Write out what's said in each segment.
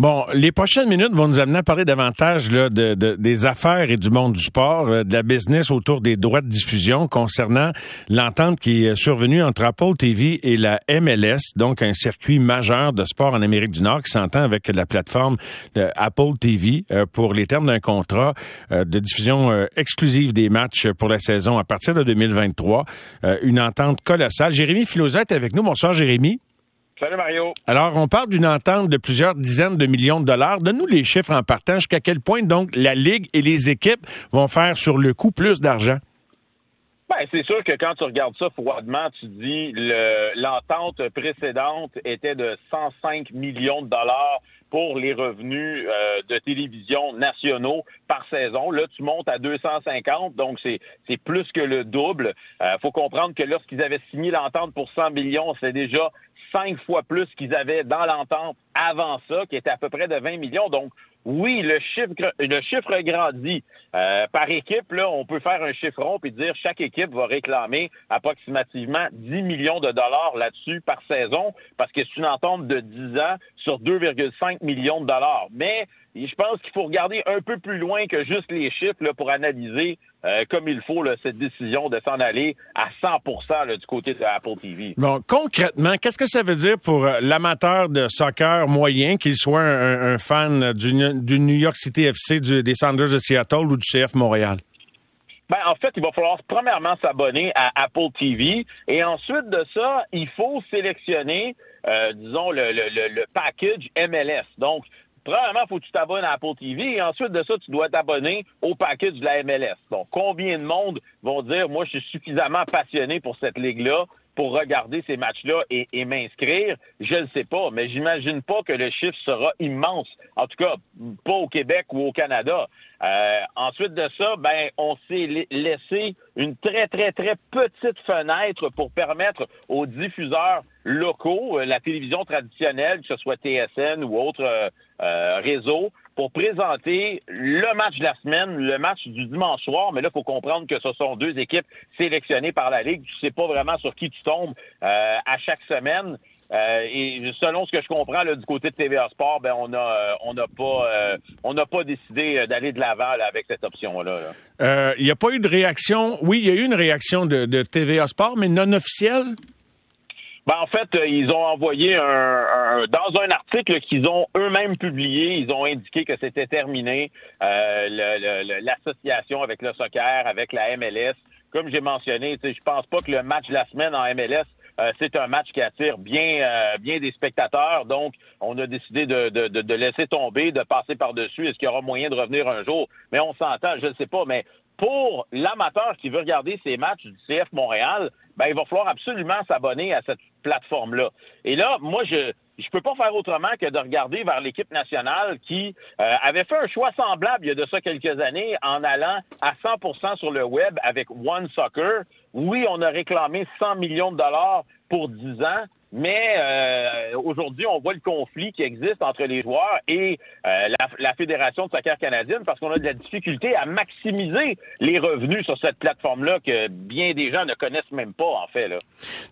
Bon, les prochaines minutes vont nous amener à parler davantage là, de, des affaires et du monde du sport, euh, de la business autour des droits de diffusion concernant l'entente qui est survenue entre Apple TV et la MLS, donc un circuit majeur de sport en Amérique du Nord qui s'entend avec la plateforme euh, Apple TV euh, pour les termes d'un contrat de diffusion exclusive des matchs pour la saison à partir de 2023. une entente colossale. Jérémy Filosette est avec nous. Bonsoir Jérémy. Salut Mario. Alors, on parle d'une entente de plusieurs dizaines de millions de dollars. Donne-nous les chiffres en partant. Jusqu'à quel point, donc, la Ligue et les équipes vont faire sur le coup plus d'argent? Ben, c'est sûr que quand tu regardes ça froidement, tu dis l'entente précédente était de 105 millions de dollars pour les revenus euh, de télévision nationaux par saison. Là, tu montes à 250, donc c'est plus que le double. Il euh, faut comprendre que lorsqu'ils avaient signé l'entente pour 100 millions, c'est déjà cinq fois plus qu'ils avaient dans l'entente avant ça, qui était à peu près de 20 millions. Donc, oui, le chiffre, le chiffre grandit. Euh, par équipe, là, on peut faire un chiffre rond et dire chaque équipe va réclamer approximativement 10 millions de dollars là-dessus par saison parce que c'est une entente de 10 ans sur 2,5 millions de dollars. Mais je pense qu'il faut regarder un peu plus loin que juste les chiffres là, pour analyser euh, comme il faut cette décision de s'en aller à 100% du côté de Apple TV. Bon, concrètement, qu'est-ce que ça veut dire pour euh, l'amateur de soccer moyen, qu'il soit un, fan du, New York City FC, des Sanders de Seattle ou du CF Montréal? Ben, en fait, il va falloir premièrement s'abonner à Apple TV et ensuite de ça, il faut sélectionner, euh, disons, le, le, le, package MLS. Donc, Premièrement, il faut que tu t'abonnes à Apple TV et ensuite de ça, tu dois t'abonner au package de la MLS. Donc, combien de monde vont dire, moi, je suis suffisamment passionné pour cette ligue-là? Pour regarder ces matchs-là et, m'inscrire, je ne sais pas, mais j'imagine pas que le chiffre sera immense. En tout cas, pas au Québec ou au Canada. Euh, ensuite de ça, ben, on s'est laissé une très, très, très petite fenêtre pour permettre aux diffuseurs locaux, euh, la télévision traditionnelle, que ce soit TSN ou autre euh, euh, réseau, pour présenter le match de la semaine, le match du dimanche soir. Mais là, il faut comprendre que ce sont deux équipes sélectionnées par la Ligue. Tu sais pas vraiment sur qui tu tombes à chaque semaine. et selon ce que je comprends là, du côté de TVA Sport, ben on a on n'a pas on n'a pas décidé d'aller de l'avant avec cette option là. Il n'y a pas eu de réaction. Oui, il y a eu une réaction de, de TVA Sport, mais non officielle. Ben, en fait, euh, ils ont envoyé un, dans un article qu'ils ont eux-mêmes publié, ils ont indiqué que c'était terminé euh, l'association avec le soccer, avec la MLS. Comme j'ai mentionné, je pense pas que le match de la semaine en MLS euh, c'est un match qui attire bien, bien des spectateurs. Donc, on a décidé de, de, de laisser tomber, de passer par-dessus. Est-ce qu'il y aura moyen de revenir un jour? Mais on s'entend, je ne sais pas. Mais pour l'amateur qui veut regarder ces matchs du CF Montréal, ben, il va falloir absolument s'abonner à cette plateforme-là. Et là, moi, je je peux pas faire autrement que de regarder vers l'équipe nationale qui euh, avait fait un choix semblable il y a de ça quelques années en allant à 100% sur le web avec One Soccer. Oui, on a réclamé 100 millions de dollars pour 10 ans, mais euh, aujourd'hui, on voit le conflit qui existe entre les joueurs et euh, la, Fédération de soccer canadienne parce qu'on a de la difficulté à maximiser les revenus sur cette plateforme-là que bien des gens ne connaissent même pas, en fait.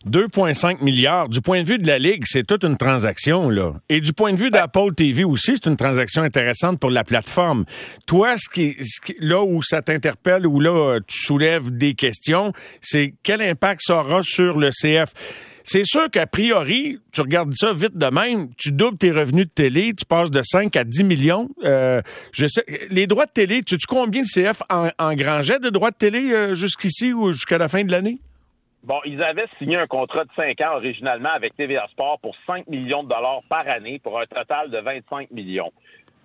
2,5 milliards. Du point de vue de la Ligue, c'est toute une transaction. là. Et du point de vue d'Apple TV aussi, c'est une transaction intéressante pour la plateforme. Toi, ce qui, là où ça t'interpelle, ou là tu soulèves des questions, c'est quel impact ça aura sur le CF. C'est sûr qu'a priori, tu regardes ça vite de même, tu doubles tes revenus de télé, tu passes de 5 à 10 millions. Euh, je sais, les droits de télé, tu sais combien le CF en, de droits de télé euh, jusqu'ici ou jusqu'à la fin de l'année? Bon, ils avaient signé un contrat de 5 ans originalement avec TVA Sport pour 5 millions de dollars par année pour un total de 25 millions.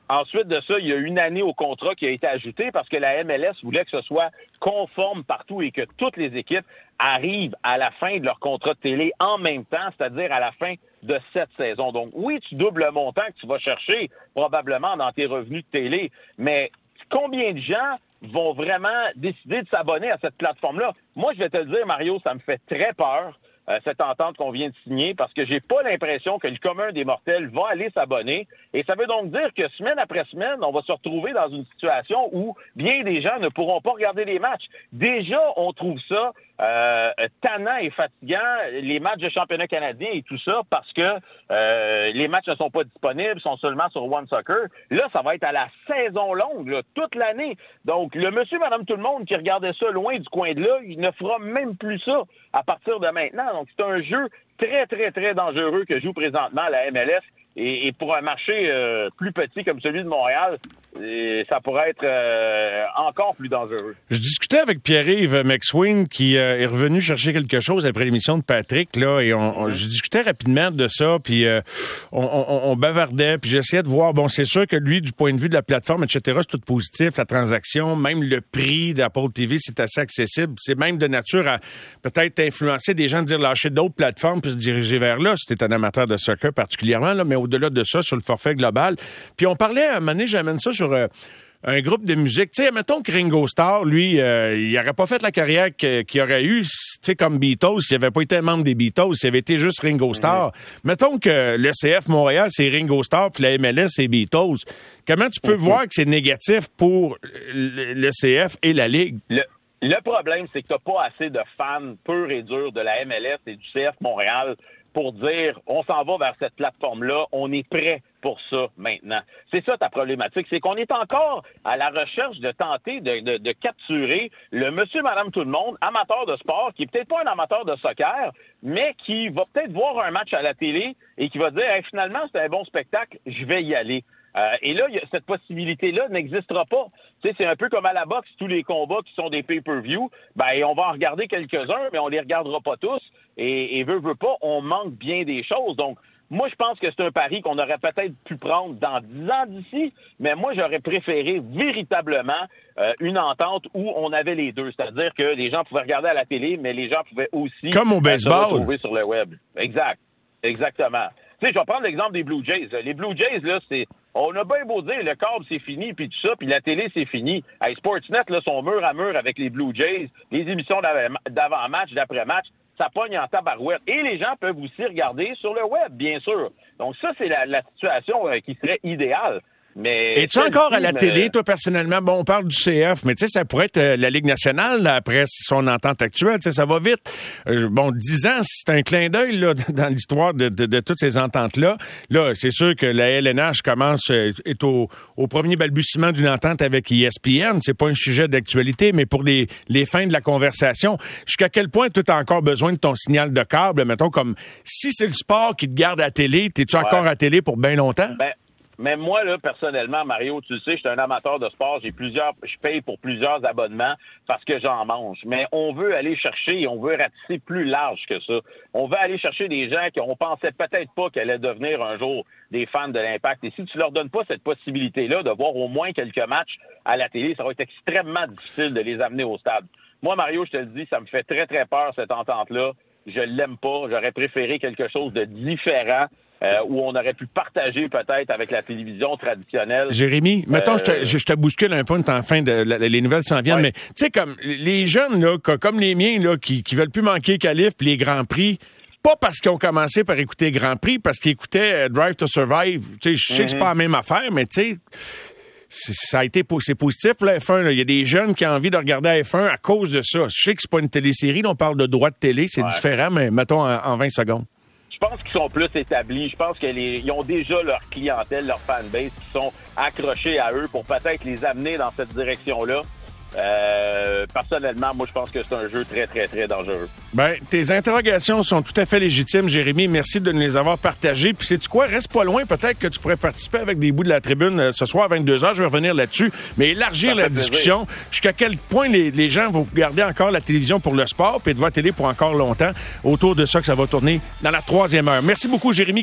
Ensuite de ça, il y a une année au contrat qui a été ajoutée parce que la MLS voulait que ce soit conforme partout et que toutes les équipes arrivent à la fin de leur contrat de télé en même temps, c'est-à-dire à la fin de cette saison. Donc oui, tu doubles le montant que tu vas chercher probablement dans tes revenus de télé, mais combien de gens vont vraiment décider de s'abonner à cette plateforme-là? Moi, je vais te le dire, Mario, ça me fait très peur euh, cette entente qu'on vient de signer parce que j'ai pas l'impression que le commun des mortels va aller s'abonner. Et ça veut donc dire que semaine après semaine, on va se retrouver dans une situation où bien des gens ne pourront pas regarder les matchs. Déjà, on trouve ça euh, tannant et fatigant les matchs de championnat canadien et tout ça parce que euh, les matchs ne sont pas disponibles, sont seulement sur One Soccer. Là, ça va être à la saison longue, toute l'année. Donc, le monsieur, madame, tout le monde qui regardait ça loin du coin de là, il ne fera même plus ça à partir de maintenant. Donc, c'est un jeu très, très, très dangereux que joue présentement la MLS. Et, pour un marché euh, plus petit comme celui de Montréal, ça pourrait être euh, encore plus dangereux. Je discutais avec Pierre-Yves McSween qui euh, est revenu chercher quelque chose après l'émission de Patrick là et on, je discutais rapidement de ça puis on, bavardait puis j'essayais de voir bon c'est sûr que lui du point de vue de la plateforme etc c'est tout positif la transaction même le prix d'Apple TV c'est assez accessible c'est même de nature à peut-être influencer des gens de dire lâcher d'autres plateformes puis se diriger vers là t'es un amateur de soccer particulièrement là mais au-delà de ça, sur le forfait global. Puis on parlait, à un moment j'amène ça sur... Euh, un groupe de musique. Tu sais, mettons que Ringo Starr, lui, euh, il n'aurait pas fait la carrière qu'il aurait eu, tu sais, comme Beatles, s'il n'avait pas été membre des Beatles, s'il avait été juste Ringo Starr. Mettons que le CF Montréal, c'est Ringo Starr, puis la MLS, c'est Beatles. Comment tu peux voir que c'est négatif pour le, CF et la Ligue? Le, le problème, c'est que tu n'as pas assez de fans purs et durs de la MLS et du CF Montréal pour dire on s'en va vers cette plateforme-là, on est prêt pour ça maintenant. C'est ça ta problématique, c'est qu'on est encore à la recherche de tenter de, capturer le monsieur, madame, tout le monde, amateur de sport, qui est peut-être pas un amateur de soccer, mais qui va peut-être voir un match à la télé et qui va dire finalement c'est un bon spectacle, je vais y aller. Euh, et là, cette possibilité-là n'existera pas. C'est un peu comme à la boxe, tous les combats qui sont des pay-per-view, ben on va en regarder quelques-uns, mais on les regardera pas tous. Et, et veut, veut pas, on manque bien des choses. Donc, moi, je pense que c'est un pari qu'on aurait peut-être pu prendre dans dix ans d'ici, mais moi, j'aurais préféré véritablement euh, une entente où on avait les deux. C'est-à-dire que les gens pouvaient regarder à la télé, mais les gens pouvaient aussi Comme au baseball. se retrouver sur le web. Exact. Exactement. Tu sais, je vais prendre l'exemple des Blue Jays. Les Blue Jays, là, c'est on a bien beau dire le câble c'est fini puis tout ça, puis la télé c'est fini. Hey, Sportsnet là sont mur à mur avec les Blue Jays, les émissions d'avant-match, d'après-match, ça pogne en tabarouette. Et les gens peuvent aussi regarder sur le web, bien sûr. Donc ça c'est la, la situation euh, qui serait idéale. Mais Es-tu encore à la télé, toi, personnellement? Bon, on parle du CF, mais tu sais, ça pourrait être euh, la Ligue nationale après son entente actuelle. Tu sais, ça va vite. Euh, bon, dix ans, c'est un clin d'œil là, dans l'histoire de, de, toutes ces ententes-là. Là, c'est sûr que la LNH commence, euh, est au, au premier balbutiement d'une entente avec ESPN. C'est pas un sujet d'actualité, mais pour les, les fins de la conversation, jusqu'à quel point tu as encore besoin de ton signal de câble? Mettons, comme si c'est le sport qui te garde à télé, t'es-tu encore à télé pour bien longtemps? Ben, mais moi, là, personnellement, Mario, tu le sais, je suis un amateur de sport. J'ai plusieurs, je paye pour plusieurs abonnements parce que j'en mange. Mais on veut aller chercher et on veut ratisser plus large que ça. On veut aller chercher des gens qui on pensait peut-être pas qu'elle allaient devenir un jour des fans de l'impact. Et si tu leur donnes pas cette possibilité-là de voir au moins quelques matchs à la télé, ça va être extrêmement difficile de les amener au stade. Moi, Mario, je te le dis, ça me fait très, très peur, cette entente-là. Je l'aime pas. J'aurais préféré quelque chose de différent euh, où on aurait pu partager peut-être avec la télévision traditionnelle. Jérémy, mettons, je, te, euh, je, te bouscule un peu en fin de les nouvelles s'en viennent, mais tu sais comme les jeunes là, comme les miens là, qui, qui veulent plus manquer Calif puis les grands prix. Pas parce qu'ils ont commencé par écouter Grand Prix, parce qu'ils écoutaient euh, Drive to Survive. Tu sais, je sais que c'est pas la même affaire, mais tu sais, ça a été c'est positif la F1. Il y a des jeunes qui ont envie de regarder la F1 à cause de ça. Je sais que c'est pas une télésérie, on parle de droit de télé, c'est différent, mais mettons en 20 secondes. Je pense qu'ils sont plus établis. Je pense qu'ils ont déjà leur clientèle, leur fanbase qui sont accrochés à eux pour peut-être les amener dans cette direction-là. Euh, personnellement, moi, je pense que c'est un jeu très, très, très dangereux. Ben, tes interrogations sont tout à fait légitimes, Jérémy. Merci de nous les avoir partagées. Puis, sais-tu quoi? Reste pas loin. Peut-être que tu pourrais participer avec des bouts de la tribune euh, ce soir à 22h. Je vais revenir là-dessus. Mais élargir la discussion jusqu'à quel point les, gens vont garder encore la télévision pour le sport puis devant la télé pour encore longtemps. Autour de ça que ça va tourner dans la troisième heure. Merci beaucoup, Jérémy.